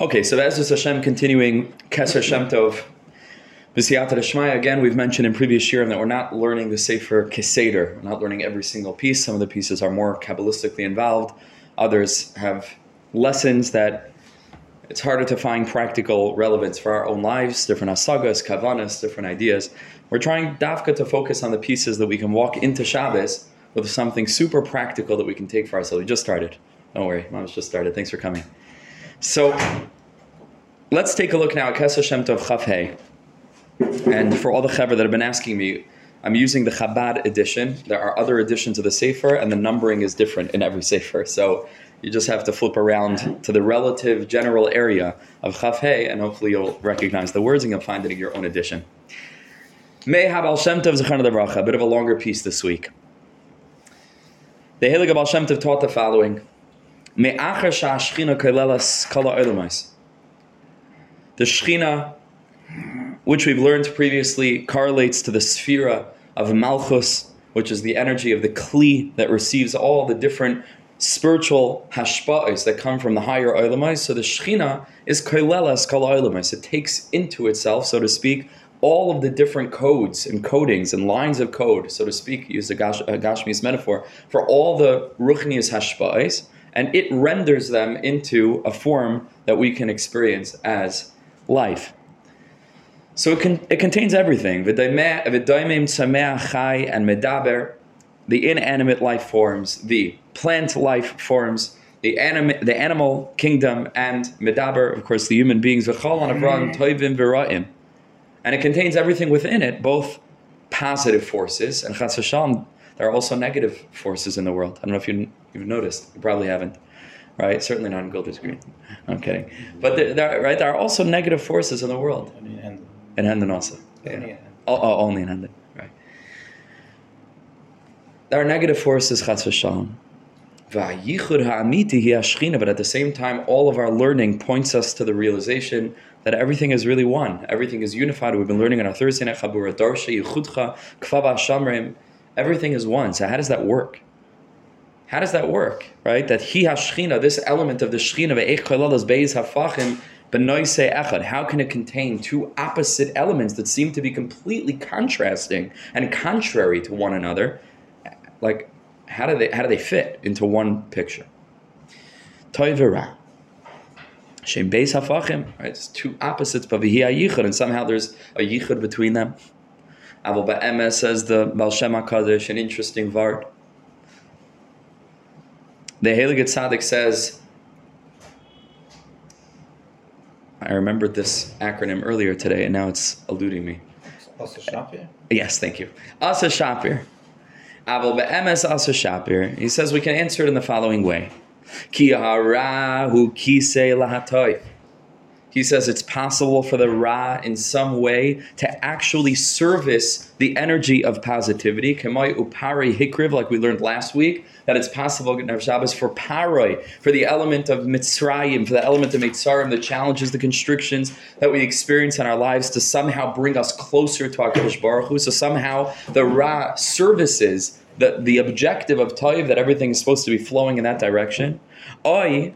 Okay, so Be'ezus Hashem continuing Kesser Shem Tov. B'siyata Shmaya, again, we've mentioned in previous year that we're not learning the Sefer Keseder. We're not learning every single piece. Some of the pieces are more Kabbalistically involved. Others have lessons that it's harder to find practical relevance for our own lives, different asagas, kavanas, different ideas. We're trying dafka to focus on the pieces that we can walk into Shabbos with something super practical that we can take for ourselves. We just started. Don't worry, Mom's just started. Thanks for coming. So let's take a look now at Kesser Shem Tov Chaf Hey. And for all the chaver that have been asking me, I'm using the Chabad edition. There are other editions of the Sefer, and the numbering is different in every Sefer. So you just have to flip around to the relative general area of Chaf Hey, and hopefully you'll recognize the words and you'll find it in your own edition. May Habal Shem Tov Zechan Bracha, a bit of a longer piece this week. The Heilige Baal Shem Tov taught the following. The Shechina, which we've learned previously, correlates to the Sphira of Malchus, which is the energy of the Kli that receives all the different spiritual hashpa'is that come from the higher olamais. So the Shechina is koilelas kol olamais. It takes into itself, so to speak, all of the different codes and codings and lines of code, so to speak, use a, gash, a Gashmi's metaphor, for all the Ruchnias hashpa'is and it renders them into a form that we can experience as life. So it, can, it contains everything. and medaber, the inanimate life forms, the plant life forms, the, anim- the animal kingdom, and medaber, of course, the human beings. And it contains everything within it, both positive forces, and chas there are also negative forces in the world. I don't know if you, you've noticed. You probably haven't. Right? Certainly not in Golders Green. I'm kidding. But there, there, right, there are also negative forces in the world. In Hendon also. Yeah. Oh, oh, only in Hendon. Right. There are negative forces, chas v'shalom. But at the same time, all of our learning points us to the realization that everything is really one. Everything is unified. We've been learning on our Thursday night Chabura Darsha, Yichudcha, Kfava Shamrim, Everything is one. So how does that work? How does that work? Right? That he hashchina, this element of the shchina, ve'ech kolalas beis hafachim, benoise echad. How can it contain two opposite elements that seem to be completely contrasting and contrary to one another? Like, how do they how do they fit into one picture? Toivera. Shem beis hafachim. Right? It's two opposites, but v'hi and somehow there's a yichud between them. Aval Ba'emes says the Baal Shem HaKadosh, an interesting vart. The Heilige Tzaddik says, I remembered this acronym earlier today and now it's eluding me. Asa Shapir? Yes, thank you. Asa Shapir. Aval Be'emes Asa Shapir. He says we can answer it in the following way. Ki harahu kisei lahatoy. He says it's possible for the Ra in some way to actually service the energy of positivity. Kamai upari hikriv, like we learned last week, that it's possible Shabbos for paroi, for the element of mitzrayim, for the element of mitzarim, the challenges, the constrictions that we experience in our lives to somehow bring us closer to HaKadosh Baruch Hu. So somehow the Ra services the, the objective of Taiv, that everything is supposed to be flowing in that direction. Oi,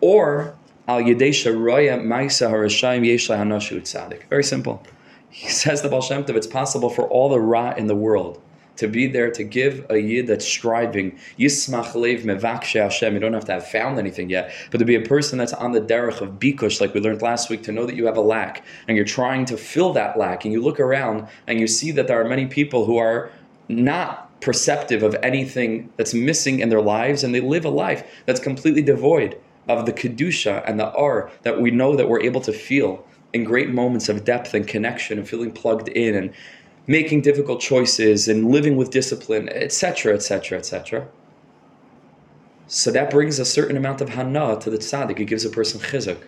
or Al Yedesha Roya Maisa Harashayim Yesh Hanashu Tzadik. Very simple. He says the Baal Shem Tov, it's possible for all the Ra in the world to be there to give a yid that's striving, Yismach Lev Mevakshe Hashem. You don't have to have found anything yet, but to be a person that's on the derech of Bikush, like we learned last week, to know that you have a lack and you're trying to fill that lack, and you look around and you see that there are many people who are not perceptive of anything that's missing in their lives, and they live a life that's completely devoid of the kedusha and the r that we know that we're able to feel in great moments of depth and connection and feeling plugged in and making difficult choices and living with discipline, etc., etc., etc. So that brings a certain amount of hana to the tzaddik. It gives a person chizuk.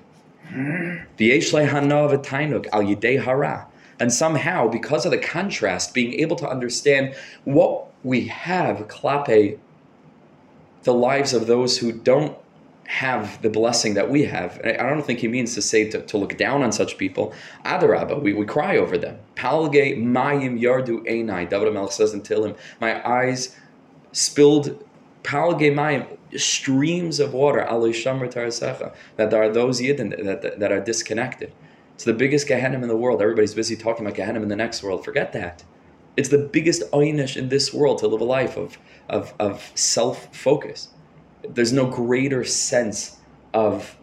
And somehow, because of the contrast, being able to understand what we have klape the lives of those who don't have the blessing that we have. I don't think he means to say to, to look down on such people. Adarabba, we, we cry over them. Palge mayim yardu einai. David Melech says in Tehillim, my eyes spilled Palge mayim, streams of water, that there are those Yidden that, that, that are disconnected. It's the biggest Gehenna in the world. Everybody's busy talking about Gehenna in the next world. Forget that. It's the biggest oynish in this world to live a life of, of, of self focus. There's no greater sense of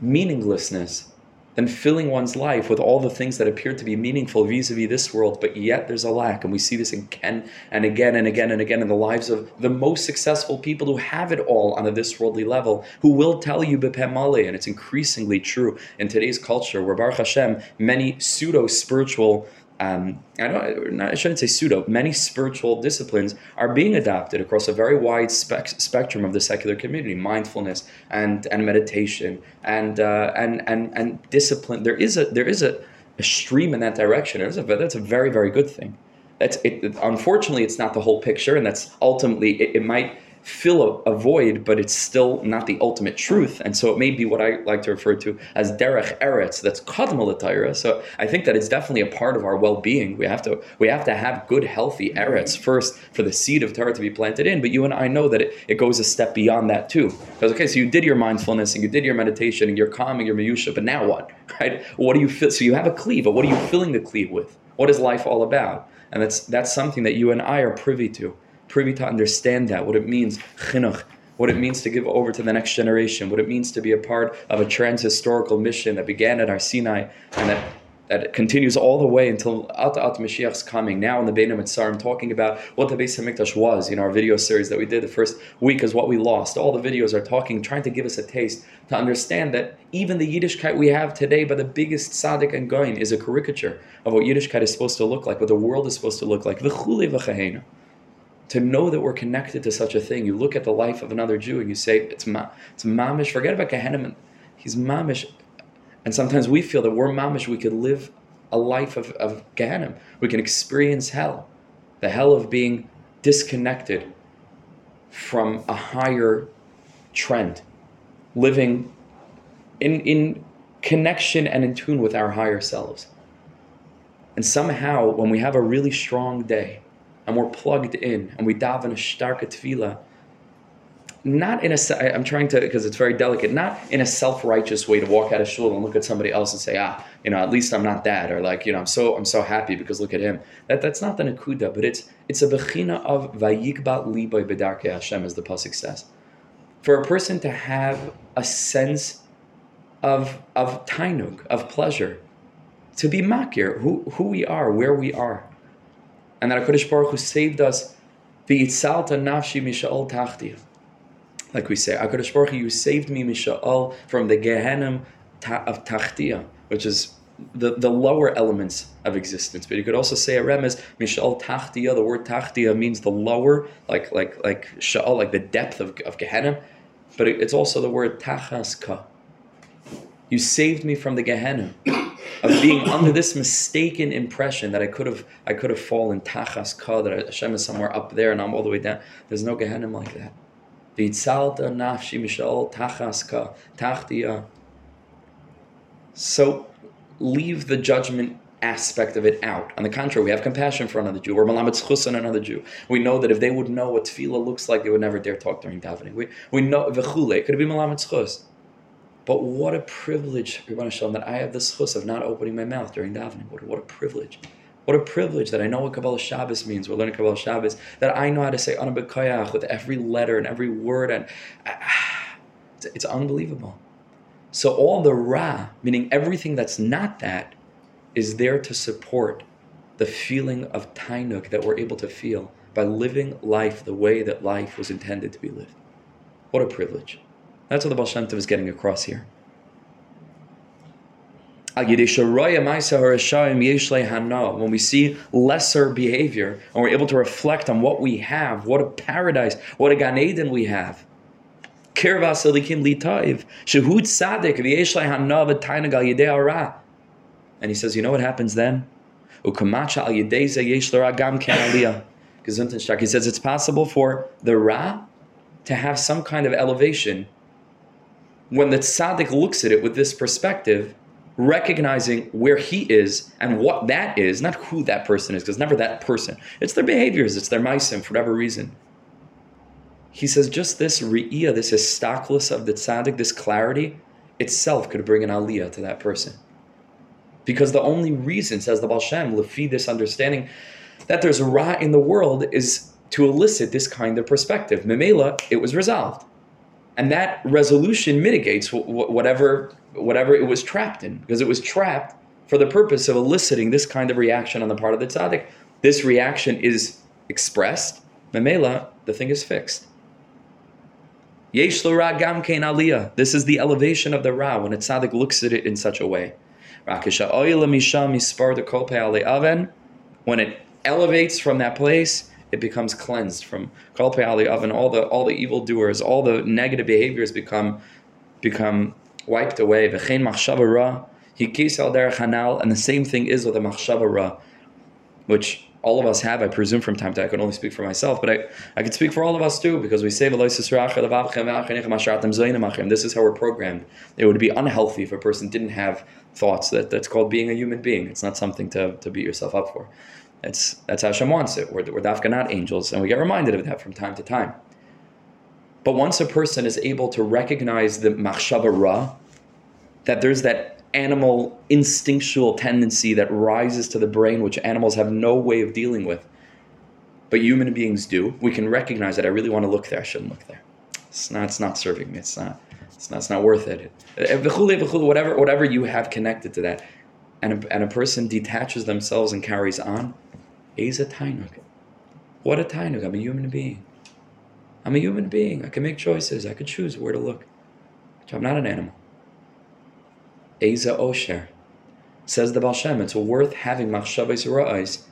meaninglessness than filling one's life with all the things that appear to be meaningful vis-a-vis this world, but yet there's a lack. And we see this again and again and again and again in the lives of the most successful people who have it all on a this worldly level, who will tell you bepemale, and it's increasingly true in today's culture where Baruch Hashem, many pseudo-spiritual um, I, don't, I shouldn't say pseudo, many spiritual disciplines are being adopted across a very wide spec- spectrum of the secular community mindfulness and, and meditation and, uh, and, and, and discipline. There is a, there is a, a stream in that direction. a, that's a very, very good thing. That's it, unfortunately, it's not the whole picture, and that's ultimately, it, it might fill a, a, void, but it's still not the ultimate truth. And so it may be what I like to refer to as derech eretz, that's kadma So I think that it's definitely a part of our well-being. We have to we have to have good, healthy eretz first for the seed of Torah to be planted in. But you and I know that it, it goes a step beyond that too. Because okay, so you did your mindfulness and you did your meditation and you're calming your miyusha, but now what? Right? What do you feel? So you have a cleave, but what are you filling the cleave with? What is life all about? And that's that's something that you and I are privy to privy to understand that, what it means, chinuch, what it means to give over to the next generation, what it means to be a part of a trans-historical mission that began at Har Sinai and that that continues all the way until At At Mashiach's coming. Now in the Bein HaMetzarim, I'm talking about what the Beis Hamikdash was. In our video series that we did the first week is what we lost. All the videos are talking, trying to give us a taste to understand that even the Yiddishkeit we have today by the biggest tzaddik and goin is a caricature of what Yiddishkeit is supposed to look like, what the world is supposed to look like to know that we're connected to such a thing. You look at the life of another Jew and you say, it's, ma- it's mamish. Forget about Gehenna. He's mamish. And sometimes we feel that we're mamish. We could live a life of, of Gehenna. We can experience hell. The hell of being disconnected from a higher trend. Living in, in connection and in tune with our higher selves. And somehow, when we have a really strong day, and we're plugged in and we daven a starka tefillah, not in a, I'm trying to, because it's very delicate, not in a self-righteous way to walk out of shul and look at somebody else and say, ah, you know, at least I'm not that, or like, you know, I'm so, I'm so happy because look at him. That, that's not the nakuda, but it's, it's a bechina of vayikbat liboy bedarke Hashem, as the pasuk says. For a person to have a sense of, of tainug, of pleasure, to be makir, who, who we are, where we are and that HaKadosh Baruch Hu saved us v'itzalta nafshi misha'ol tachti. Like we say, HaKadosh Baruch you saved me misha'ol from the Gehenim of tachtia, which is the, the lower elements of existence. But you could also say a remez, misha'ol tachtia, the word tachtia means the lower, like like like sha'ol, like the depth of, of Gehenim. But it's also the word tachaska. You saved me from the Gehenim of being under this mistaken impression that I could have I could have fallen tachas ka that Hashem is somewhere up there and I'm all the way down. There's no Gehenim like that. The itzalta nafshi tachas ka tachtia. So leave the judgment aspect of it out. On the contrary, we have compassion for another Jew. We're malamet on another Jew. We know that if they would know what tefillah looks like, they would never dare talk during davening. We, we know v'chule. Could it be malamet? But what a privilege, Shalom, that I have the schus of not opening my mouth during davening. What, what a privilege. What a privilege that I know what Kabbalah Shabbos means. We're learning Kabbalah Shabbos. That I know how to say Anabekayach with every letter and every word. And it's, it's unbelievable. So all the Ra, meaning everything that's not that, is there to support the feeling of Tainuk that we're able to feel by living life the way that life was intended to be lived. What a privilege. That's what the Baal Shem Tov is getting across here. When we see lesser behavior and we're able to reflect on what we have, what a paradise, what a Gan Eden we have. And he says, you know what happens then? He says it's possible for the Ra to have some kind of elevation when the tzaddik looks at it with this perspective, recognizing where he is and what that is, not who that person is, because never that person. It's their behaviors, it's their meisim, for whatever reason. he says just this re'iyah, this istaklis of the tzaddik, this clarity, itself could bring an aliyah to that person. Because the only reason, says the Baal Shem, lefi this understanding that there's ra in the world is to elicit this kind of perspective. Memela, it was resolved. And that resolution mitigates whatever, whatever it was trapped in, because it was trapped for the purpose of eliciting this kind of reaction on the part of the tzaddik. This reaction is expressed. Memela, the thing is fixed. Yesh gam kein aliyah. This is the elevation of the ra when a tzaddik looks at it in such a way. When it elevates from that place, it becomes cleansed from kol ali oven. All the all the evil doers, all the negative behaviors become become wiped away. V'chein machshava ra, hikis al derech hanal, and the same thing is with the machshava which all of us have, I presume from time to time. I can only speak for myself, but I, I can speak for all of us too, because we say this is how we're programmed. It would be unhealthy if a person didn't have thoughts that that's called being a human being. It's not something to, to beat yourself up for. It's, that's how Hashem wants it. We're, we're dafka not angels, and we get reminded of that from time to time. But once a person is able to recognize the machshava ra, that there's that animal instinctual tendency that rises to the brain, which animals have no way of dealing with, but human beings do. We can recognize that I really want to look there. I shouldn't look there. It's not. It's not serving me. It's not. It's not. It's not worth it. Eh, eh, whatever. Whatever you have connected to that, and a, and a person detaches themselves and carries on. Is a tainuk. What a tainuk. I'm a human being. I'm a human being. I can make choices. I could choose where to look. I'm not an animal. Eza Osher. Says the Baal Shem, it's worth having machshavas ra'ais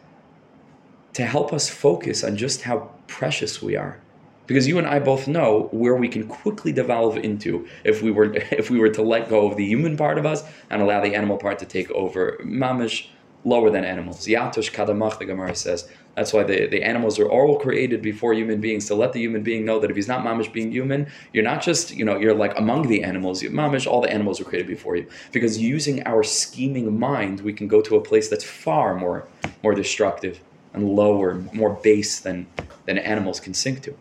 to help us focus on just how precious we are. Because you and I both know where we can quickly devolve into if we were if we were to let go of the human part of us and allow the animal part to take over. Mamish lower than animals. Yatush kadamach, the Gemara says. That's why the, the animals are all created before human beings to let the human being know that if he's not mamish being human, you're not just, you know, you're like among the animals. You, Mamish, all the animals were created before you. Because using our scheming mind, we can go to a place that's far more more destructive and lower, more base than, than animals can sink to.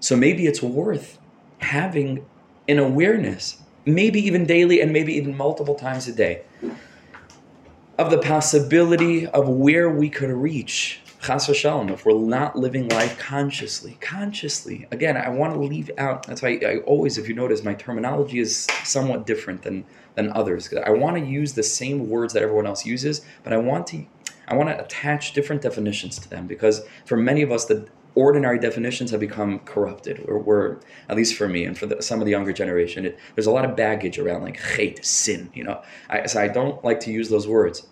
So maybe it's worth having an awareness, maybe even daily and maybe even multiple times a day of the possibility of where we could reach chas v'shalom if we're not living life consciously. Consciously. Again, I want to leave out. That's why I always, if you notice, my terminology is somewhat different than than others. I want to use the same words that everyone else uses, but I want to I want to attach different definitions to them because for many of us, the ordinary definitions have become corrupted. Or we're, at least for me and for the, some of the younger generation, it, there's a lot of baggage around like hate, sin. You know, I, so I don't like to use those words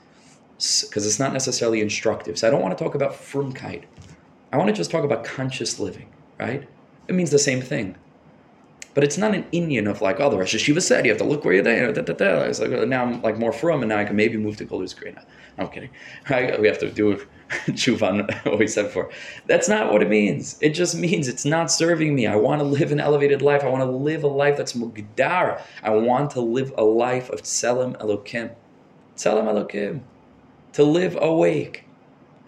because it's not necessarily instructive. So I don't want to talk about frumkeit. I want to just talk about conscious living. Right? It means the same thing. But it's not an Indian of like, oh, the Rosh Hashiva said you have to look where you're there. Da, da, da. It's like now I'm like more from, and now I can maybe move to Golders Green. I'm kidding. Right? We have to do tshuva what we said before. That's not what it means. It just means it's not serving me. I want to live an elevated life. I want to live a life that's mugdar. I want to live a life of tselem elokim. Tselem elokim. To live awake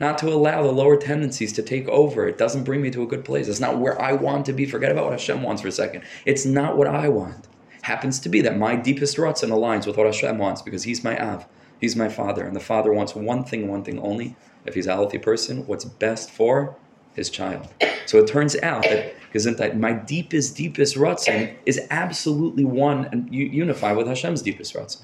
not to allow the lower tendencies to take over. It doesn't bring me to a good place. It's not where I want to be. Forget about what Hashem wants for a second. It's not what I want. Happens to be that my deepest ratzon aligns with what Hashem wants because He's my Av, He's my Father, and the Father wants one thing, one thing only. If he's a healthy person, what's best for his child. So it turns out that that my deepest, deepest ratzon is absolutely one and unified with Hashem's deepest ratzon.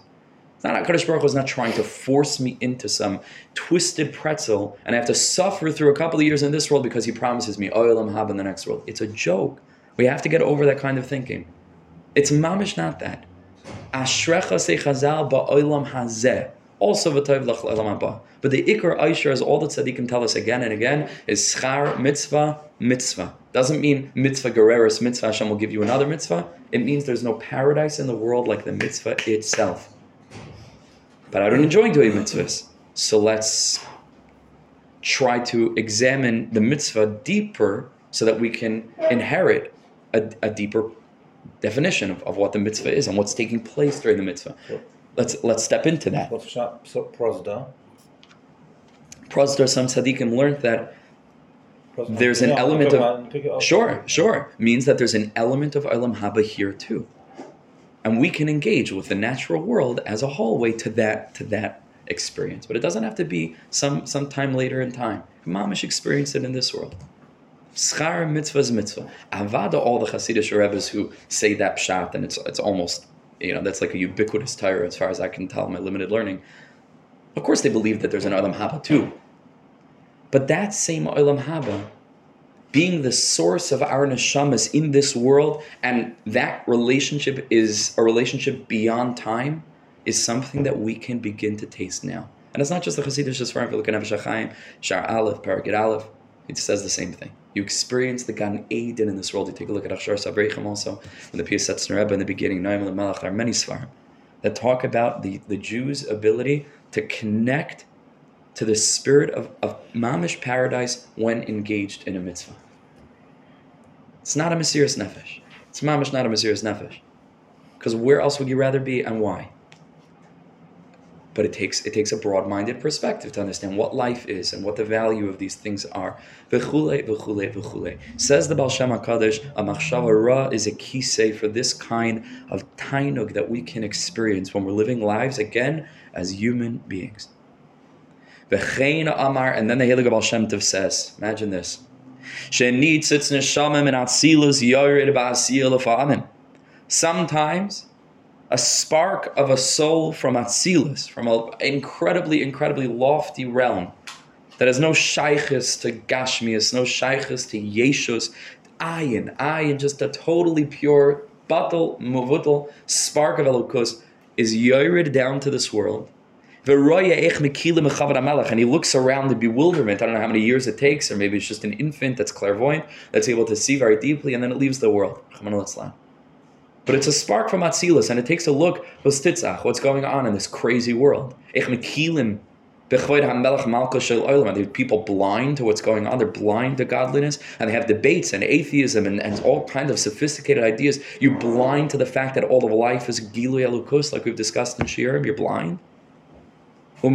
It's not Hakadosh Baruch Hu is not trying to force me into some twisted pretzel, and I have to suffer through a couple of years in this world because He promises me oh, oilam hab in the next world. It's a joke. We have to get over that kind of thinking. It's mamish not that. Ashrecha se chazal ba'olam hazeh. Also v'tayv lach haba. But the ikar aisha, as all the tzaddikim tell us again and again, is schar mitzvah mitzvah. Doesn't mean mitzvah gereris mitzvah Hashem will give you another mitzvah. It means there's no paradise in the world like the mitzvah itself but I don't enjoy doing mitzvahs. So let's try to examine the mitzvah deeper so that we can inherit a, a deeper definition of, of what the mitzvah is and what's taking place during the mitzvah. Let's let's step into that. What's so prozda? Prozda, some tzaddikim learned that there's an element of sure, sure means that there's an element of Olam Haba here too, and we can engage with the natural world as a hallway to that to that experience. But it doesn't have to be some some time later in time. Mamish experienced it in this world. Schar mitzvah is mitzvah. Avada, all the Hasidic Rebbe's who say that pshat, and it's it's almost you know that's like a ubiquitous Torah as far as I can tell my limited learning. Of course, they believe that there's an Olam Haba too, but that same Olam Haba, being the source of our neshamas in this world, and that relationship is a relationship beyond time, is something that we can begin to taste now. And it's not just the Hasidic Shasfarim, if you look at Nefesh Shar Aleph, Paragit Aleph, it says the same thing. You experience the Gan Eden in this world. You take a look at Achshar Sabreichem also, in the Piyasetzner Rebbe in the beginning, Noam Malach, there are many Svarim that talk about the, the Jews' ability to connect to the spirit of, of mamish paradise when engaged in a mitzvah. It's not a Mesiris Nefesh. It's mamish not a Mesiris Nefesh. Because where else would you rather be and why? But it takes it takes a broad-minded perspective to understand what life is and what the value of these things are. V'chule, v'chule, v'chule. Says the Baal Shem HaKadosh, a machshava ra is a kisei for this kind of tainug that we can experience when we're living lives again as human beings. V'chein amar, and then the Heilige Baal Shem Tov says, imagine this. She'nitzitz neshamim and atzilus yored ba'asiyah l'fa'amim. Sometimes a spark of a soul from Atzilus, from an incredibly, incredibly lofty realm that has no shaykhis to Gashmias, no shaykhis to Yeshus, ayin, ayin, just a totally pure, batal, muvutal spark of Elokus is yored down to this world. And he looks around in bewilderment. I don't know how many years it takes, or maybe it's just an infant that's clairvoyant, that's able to see very deeply, and then it leaves the world. But it's a spark from Atzilus, and it takes a look, what's going on in this crazy world. People blind to what's going on? They're blind to godliness, and they have debates and atheism and, and all kinds of sophisticated ideas. You're blind to the fact that all of life is Gilu Elukus, like we've discussed in Shirim. You're blind. And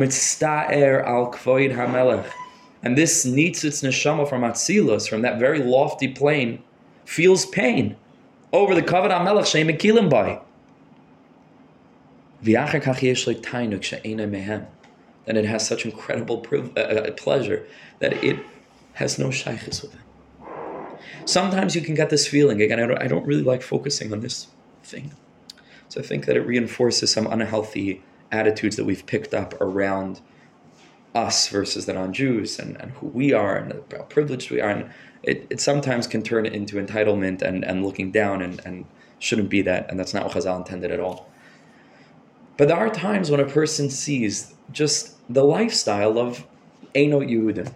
this Nitzitz Neshama from Atzilus, from that very lofty plane, feels pain over the kavod HaMelech she'im mekilim by. Then it has such incredible priv- uh, uh, pleasure that it has no shaykhis with it. Sometimes you can get this feeling. Again, I don't, I don't really like focusing on this thing. So I think that it reinforces some unhealthy attitudes that we've picked up around us versus the non-Jews and, and who we are and how privileged we are. And it, it sometimes can turn into entitlement and, and looking down and, and shouldn't be that. And that's not what Chazal intended at all. But there are times when a person sees just the lifestyle of Eino Yehudim.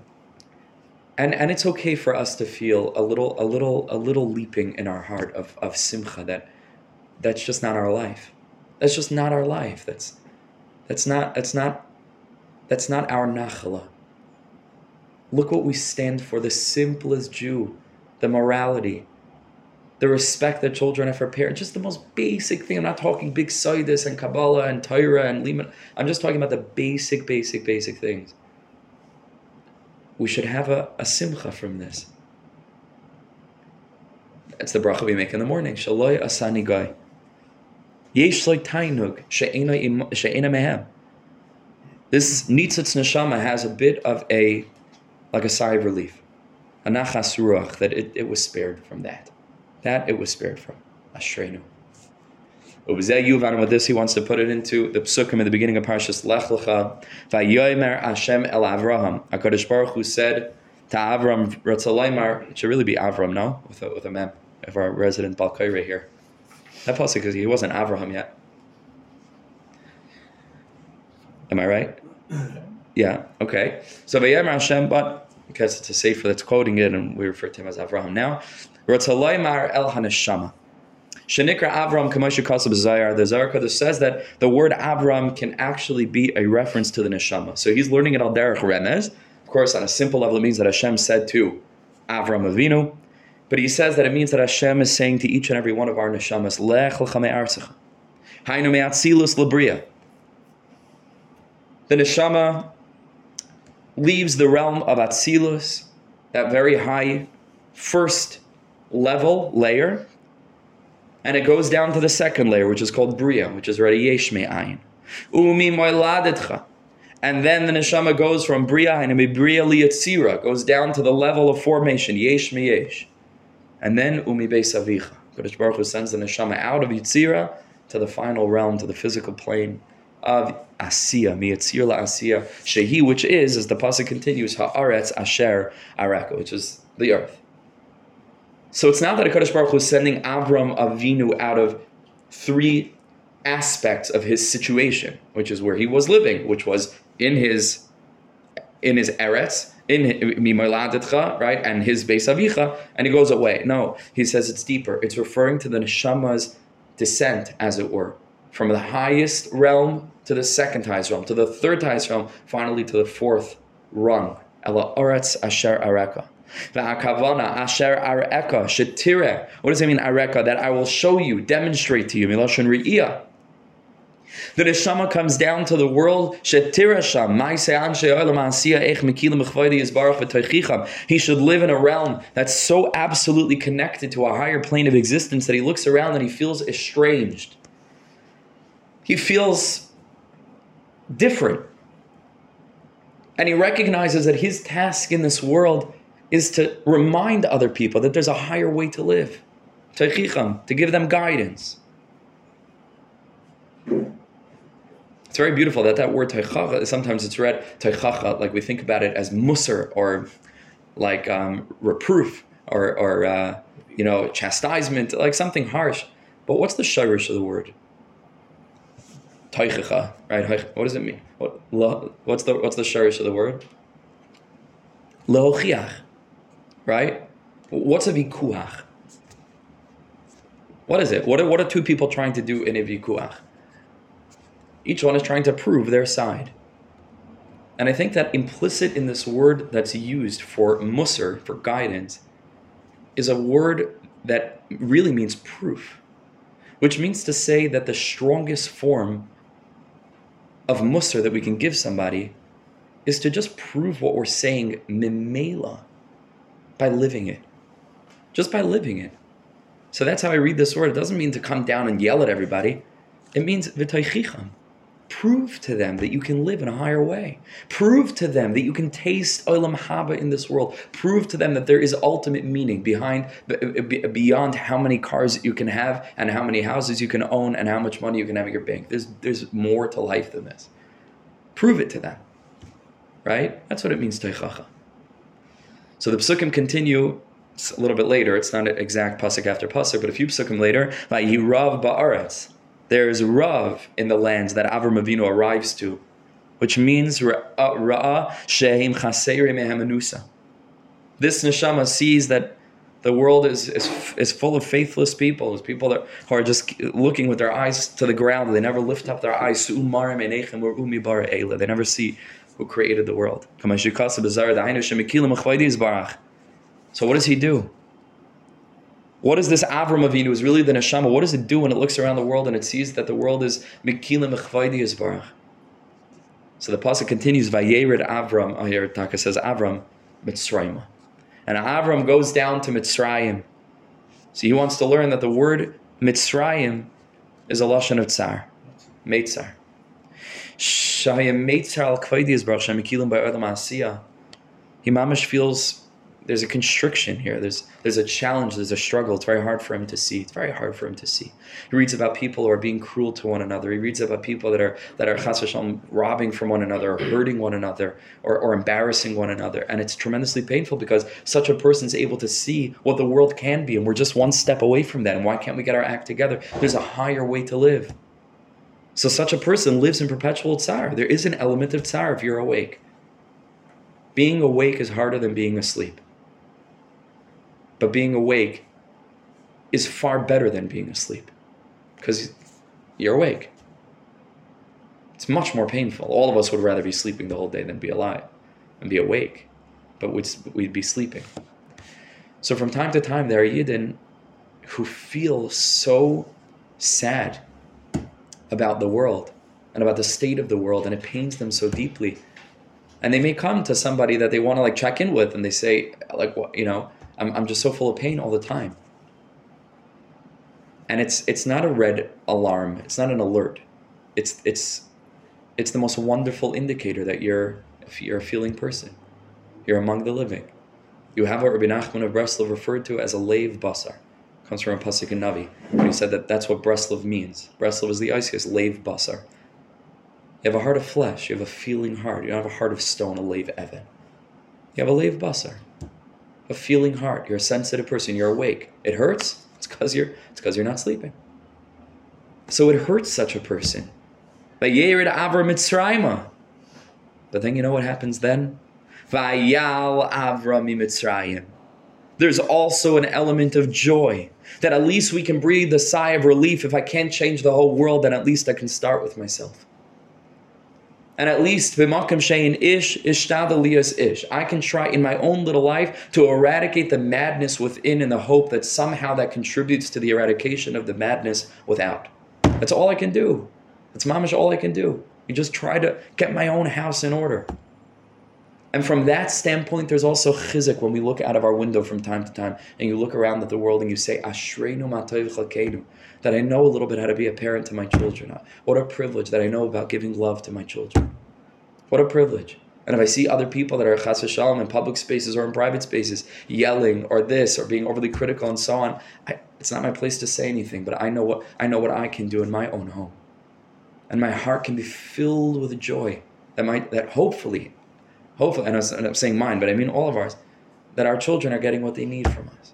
And, and it's okay for us to feel a little a little a little leaping in our heart of, of simcha that that's just not our life. That's just not our life. That's that's not that's not that's not our nachala. Look what we stand for the simplest Jew, the morality, the respect that children have for parents, just the most basic thing. I'm not talking big Saidis and Kabbalah and Torah and Liman. I'm just talking about the basic, basic, basic things. We should have a, a simcha from this. That's the bracha we make in the morning. Shaloi asani guy. Yesh tainug she'ena mehem. This Nitzitz Neshama has a bit of a, like a sigh of relief, a ruach, that it, it was spared from that. That it was spared from. Ashrenu. And with this, he wants to put it into the psukim in the beginning of Parshas Lech Lecha. Vayomer Hashem el Avraham. HaKadosh Baruch Hu said to Avram, Ratzalaymar, it should really be Avram, no? With a, with a mem, of our resident Balkaira here. That pasuk, because he wasn't Avraham yet. Am I right? Yeah. Okay. So Vayemer Hashem, but because it's a sefer that's quoting it, and we refer to him as Avraham now. Rotzalaymar El Haneshama. Shenikra Avram Kamosha Kasab Zayar. The Zohar Kodesh says that the word Avram can actually be a reference to the neshama. So he's learning it al derech remez. Of course, on a simple level, it means that Hashem said to Avram Avinu, but he says that it means that Hashem is saying to each and every one of our neshamas, Lech l'chamei artzecha. Hainu me'atzilus labriya the neshama leaves the realm of Atzilus that very high first level layer, and it goes down to the second layer, which is called Bria, which is already Yesh Me'ayin. Umi moiladetcha. And then the neshama goes from Bria and Bria liyatzira, goes down to the level of formation, Yesh. And then Umi Beis Avicha. Baruch Hu sends the neshama out of Yitzira to the final realm, to the physical plane of Asiya, Miyatzir La Asiya, Shehi, which is, as the pasuk continues, Haaretz Asher Areka, which is the earth. So it's not that HaKadosh Baruch Hu is sending Avram Avinu out of three aspects of his situation, which is where he was living, which was in his in his eretz, in mimaladetcha, right, and his beis avicha, and he goes away. No, he says it's deeper. It's referring to the neshama's descent, as it were, from the highest realm to the second highest realm, to the third highest realm, finally to the fourth rung. Ela oretz asher areka. V'akavana asher areka shetire. What does it mean, areka? That I will show you, demonstrate to you. Milashon ri'iyah. The neshama comes down to the world. He should live in a realm that's so absolutely connected to a higher plane of existence that he looks around and he feels estranged. He feels different. And he recognizes that his task in this world is to remind other people that there's a higher way to live. To give them guidance. It's very beautiful that that word teichacha, sometimes it's read teichacha, like we think about it as musr or like um, reproof or, or uh, you know, chastisement, like something harsh. But what's the shirish of the word? Teichacha, right? What does it mean? What, what's the what's the shirish of the word? Lehochiach, right? What's a vikuach? What is it? What are, what are two people trying to do in a vikuach? Each one is trying to prove their side. And I think that implicit in this word that's used for musr, for guidance, is a word that really means proof, which means to say that the strongest form of musr that we can give somebody is to just prove what we're saying mimela by living it. Just by living it. So that's how I read this word. It doesn't mean to come down and yell at everybody. It means v'taychicham. Prove to them that you can live in a higher way. Prove to them that you can taste olam haba in this world. Prove to them that there is ultimate meaning behind beyond how many cars you can have and how many houses you can own and how much money you can have in your bank. There's there's more to life than this. Prove it to them. Right? That's what it means teichacha. So the psukim continue a little bit later. It's not an exact pasuk after pasuk, but a few psukim later. By yirav ba'aretz there's Rav in the lands that Avram Avinu arrives to, which means uh, Ra'a Sheim Chaseri Mehamanusa. This neshama sees that the world is, is, is full of faithless people, it's people that who are just looking with their eyes to the ground. They never lift up their eyes. They never see who created the world. So what does he do? What is this Avram Avinu? Is really the neshama? What does it do when it looks around the world and it sees that the world is mikila mechvaydi yisbarach? So the pasuk continues. Vayered Avram. Oh, here Taka says Avram Mitzrayim, and Avram goes down to Mitzrayim. So he wants to learn that the word Mitzrayim is a lashon of tsar, Meitzar. Shayim Meitzar al kvaydi yisbarach shemikilim by Adam Asiya. He mamish feels there's a constriction here. There's there's a challenge. There's a struggle. It's very hard for him to see. It's very hard for him to see. He reads about people who are being cruel to one another. He reads about people that are that are robbing from one another, or hurting one another, or, or embarrassing one another, and it's tremendously painful because such a person is able to see what the world can be, and we're just one step away from that. And why can't we get our act together? There's a higher way to live. So such a person lives in perpetual tsar. There is an element of tsar if you're awake. Being awake is harder than being asleep. But being awake is far better than being asleep because you're awake. It's much more painful. All of us would rather be sleeping the whole day than be alive and be awake, but we'd, we'd be sleeping. So from time to time, there are Yidden who feel so sad about the world and about the state of the world, and it pains them so deeply And they may come to somebody that they want to like check in with and they say, like, what, you know, I'm, I'm just so full of pain all the time. And it's it's not a red alarm. It's not an alert. It's it's it's the most wonderful indicator that you're you're a feeling person. You're among the living. You have what Rabbi Nachman of Breslov referred to as a lave basar. Comes from a pasuk in Navi. When he said that that's what Breslov means. Breslov is the iciest lave basar. You have a heart of flesh. You have a feeling heart. You don't have a heart of stone, a lave evan. You have a lave basar, a feeling heart. You're a sensitive person. You're awake. It hurts. It's because you're. It's because you're not sleeping. So it hurts such a person. But then you know what happens then? Vayal Avram. There's also an element of joy that at least we can breathe a sigh of relief. If I can't change the whole world, then at least I can start with myself. And at least b'makam shein ish ishtadaliyas ish. I can try in my own little life to eradicate the madness within in the hope that somehow that contributes to the eradication of the madness without. That's all I can do. That's mamish all I can do. You just try to get my own house in order. And from that standpoint, there's also chizik when we look out of our window from time to time and you look around at the world and you say, Ashreinu matayv that I know a little bit how to be a parent to my children. What a privilege that I know about giving love to my children. What a privilege. And if I see other people that are chas v'shalom in public spaces or in private spaces yelling or this or being overly critical and so on, I, it's not my place to say anything. But I know what I know what I can do in my own home, and my heart can be filled with joy that might that hopefully hopefully, and I'm saying mine, but I mean all of ours, that our children are getting what they need from us.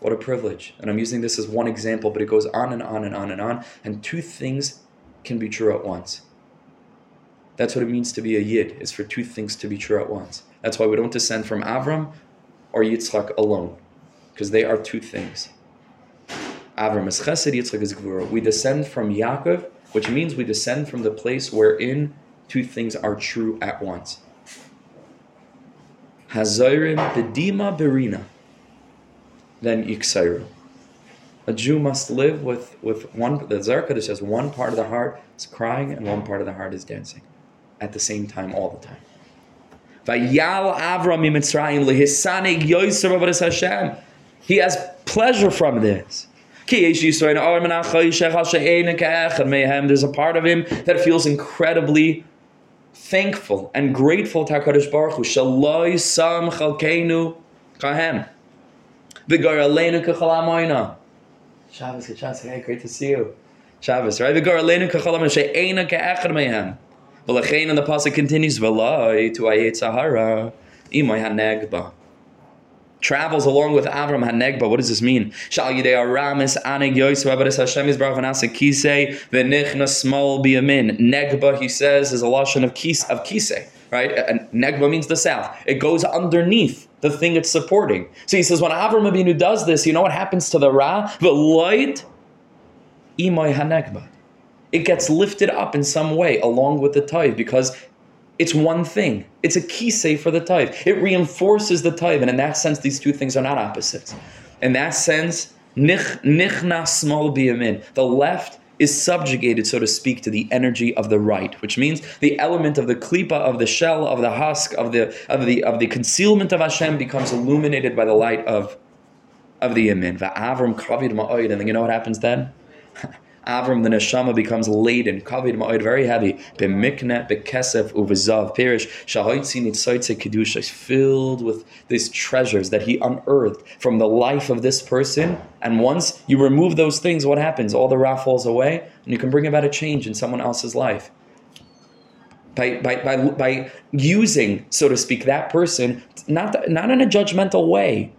What a privilege. And I'm using this as one example, but it goes on and on and on and on. And two things can be true at once. That's what it means to be a yid, is for two things to be true at once. That's why we don't descend from Avram or Yitzchak alone, because they are two things. Avram is chesed, Yitzchak is gvura. We descend from Yaakov, which means we descend from the place wherein two things are true at once. Hazorim bedima berina, then yiksairu. A Jew must live with, with one, the Zarka says one part of the heart is crying and one part of the heart is dancing at the same time, all the time. Avram Hashem. He has pleasure from this. There's a part of him that feels incredibly thankful and grateful to HaKadosh Baruch Hu. Shaloi sam chalkeinu kahem. V'gar aleinu kachalamoina. Shabbos, good Shabbos. Hey, great to see you. Shabbos, right? V'gar aleinu kachalamoina she'ena ke'echad mehem. V'lechein, and the pasuk continues, V'loi tu ayet sahara imay hanegba travels along with Avram Hanegba. What does this mean? Shal Yidei Aramis Anig Yosef Abaris Hashem is Yisbarach Vanasa Kisei V'nichna Small Biyamin. Negba, he says, is a lashon of kis of Kisei. Right? And Negba means the south. It goes underneath the thing it's supporting. So he says, when Avram Abinu does this, you know what happens to the Ra? The light, Imay Hanegba. It gets lifted up in some way along with the tithe because it's one thing. It's a kisei for the tithe. It reinforces the tithe, and in that sense, these two things are not opposites. In that sense, nichna small biyamin. The left is subjugated, so to speak, to the energy of the right, which means the element of the klipa, of the shell, of the husk, of the of the of the concealment of Hashem becomes illuminated by the light of of the yamin. Va'avram kavid ma'oid, and then you know what happens then? Avram, the neshama, becomes laden, kavid ma'od, very heavy. B'mikne, b'kesef, uvizav, perish. Shahoitzi nitzoitze kedusha filled with these treasures that he unearthed from the life of this person. And once you remove those things, what happens? All the ra falls away, and you can bring about a change in someone else's life. By, by, by, by using, so to speak, that person, not, not in a judgmental way,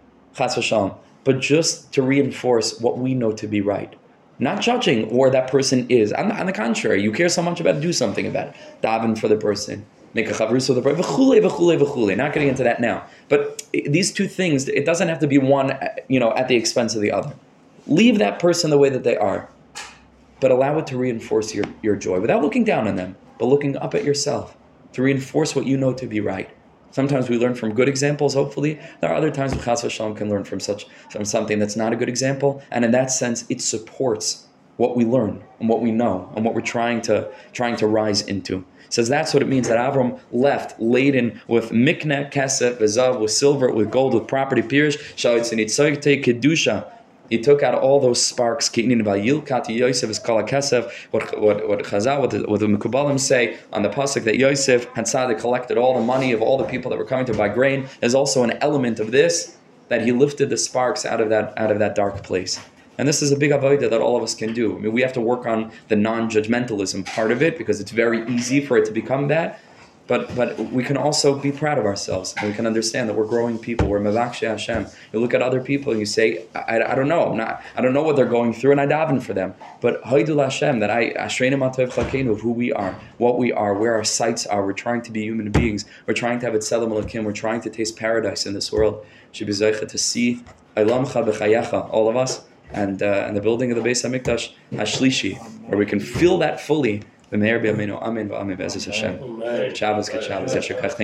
but just to reinforce what we know to be right not judging where that person is. On the, on the contrary, you care so much about it, do something about it. Daven for the person. Make a chavrus for the person. V'chule, v'chule, v'chule. Not getting into that now. But these two things, it doesn't have to be one, uh, you know, at the expense of the other. Leave that person the way that they are, but allow it to reinforce your, your joy without looking down on them, but looking up at yourself to reinforce what you know to be right. Sometimes we learn from good examples, hopefully. There are other times we Chas can learn from such from something that's not a good example. And in that sense, it supports what we learn and what we know and what we're trying to trying to rise into. says that's what it means that Avram left laden with mikne, kesef, vezav, with silver, with gold, with property, pirish, shalitzinitzayte, kedusha. He took out all those sparks. Yosef is kesef. What what what Chazal, what the, what the Mekubalim say on the pasuk that Yosef had Tzaddik collected all the money of all the people that were coming to buy grain. There's also an element of this that he lifted the sparks out of that out of that dark place. And this is a big avodah that all of us can do. I mean, we have to work on the non-judgmentalism part of it because it's very easy for it to become that. But but we can also be proud of ourselves and we can understand that we're growing people. We're mevakshei Hashem. You look at other people and you say, I, I, I don't know, I'm not, I don't know what they're going through, and I daven for them. But haidul Hashem that I ashreinu matov chalkeinu of who we are, what we are, where our sights are. We're trying to be human beings. We're trying to have it tzelem Elokim. We're trying to taste paradise in this world. Be to see Eilamcha b'chayecha, all of us, and uh, and the building of the Beis Hamikdash Hashlishi, where we can feel that fully. B'meir b'yameinu, amen v'amen, b'ezras Hashem. Shabbos, good Shabbos, Yeshua Thank